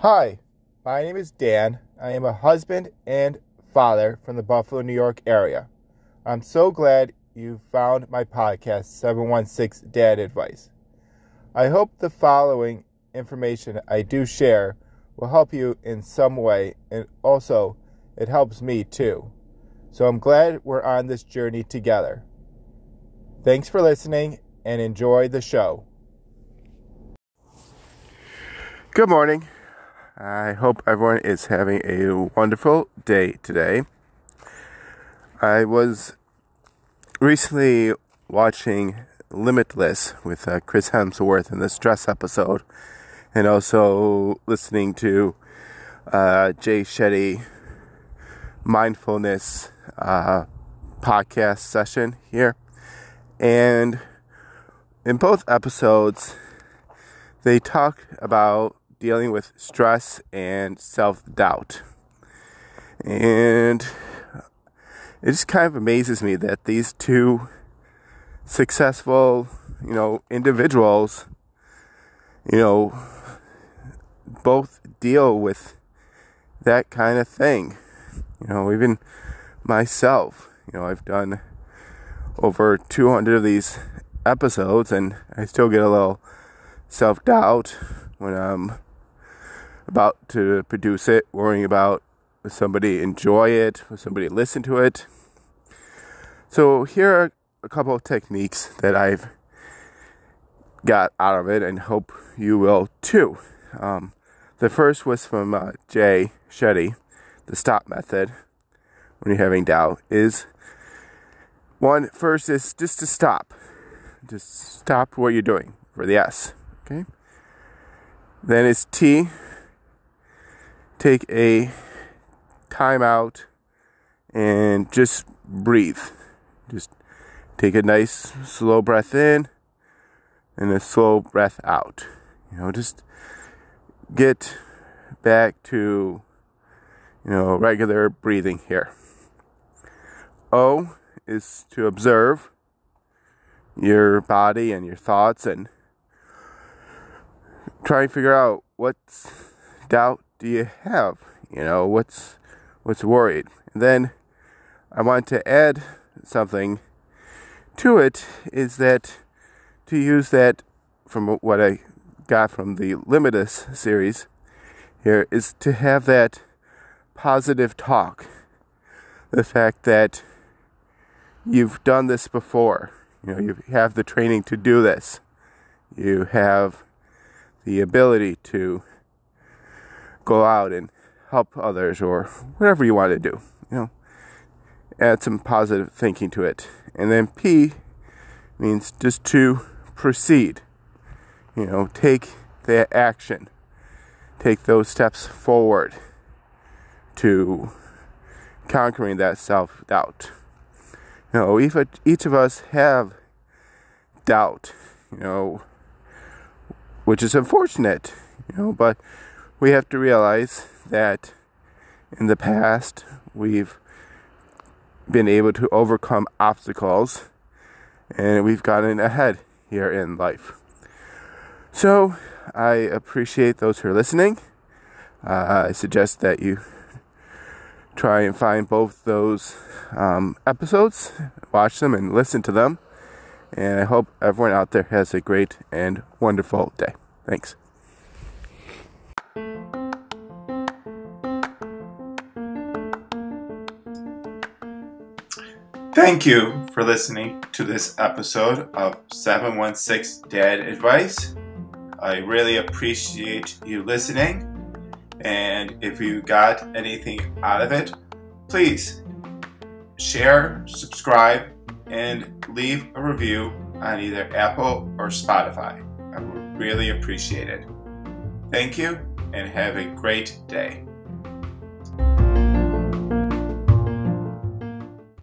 Hi, my name is Dan. I am a husband and father from the Buffalo, New York area. I'm so glad you found my podcast, 716 Dad Advice. I hope the following information I do share will help you in some way, and also it helps me too. So I'm glad we're on this journey together. Thanks for listening and enjoy the show. Good morning. I hope everyone is having a wonderful day today. I was recently watching Limitless with uh, Chris Hemsworth in the stress episode, and also listening to uh, Jay Shetty mindfulness uh, podcast session here. And in both episodes, they talk about dealing with stress and self doubt. And it just kind of amazes me that these two successful, you know, individuals, you know, both deal with that kind of thing. You know, even myself, you know, I've done over 200 of these episodes and I still get a little self doubt when I'm about to produce it, worrying about somebody enjoy it, somebody listen to it. So here are a couple of techniques that I've got out of it and hope you will too. Um, the first was from uh, Jay Shetty, the stop method when you're having doubt is one first is just to stop. Just stop what you're doing for the S. Okay. Then it's T. Take a time out and just breathe. Just take a nice slow breath in and a slow breath out. You know, just get back to you know regular breathing here. O is to observe your body and your thoughts and try and figure out what's doubt do you have? You know, what's what's worried? And then I want to add something to it is that to use that from what I got from the Limitless series here is to have that positive talk. The fact that you've done this before. You know, you have the training to do this. You have the ability to go out and help others or whatever you want to do. You know, add some positive thinking to it. And then P means just to proceed. You know, take that action. Take those steps forward to conquering that self doubt. You know, each, each of us have doubt, you know, which is unfortunate, you know, but we have to realize that in the past we've been able to overcome obstacles and we've gotten ahead here in life. So I appreciate those who are listening. Uh, I suggest that you try and find both those um, episodes, watch them, and listen to them. And I hope everyone out there has a great and wonderful day. Thanks. Thank you for listening to this episode of 716 Dad Advice. I really appreciate you listening. And if you got anything out of it, please share, subscribe, and leave a review on either Apple or Spotify. I would really appreciate it. Thank you and have a great day.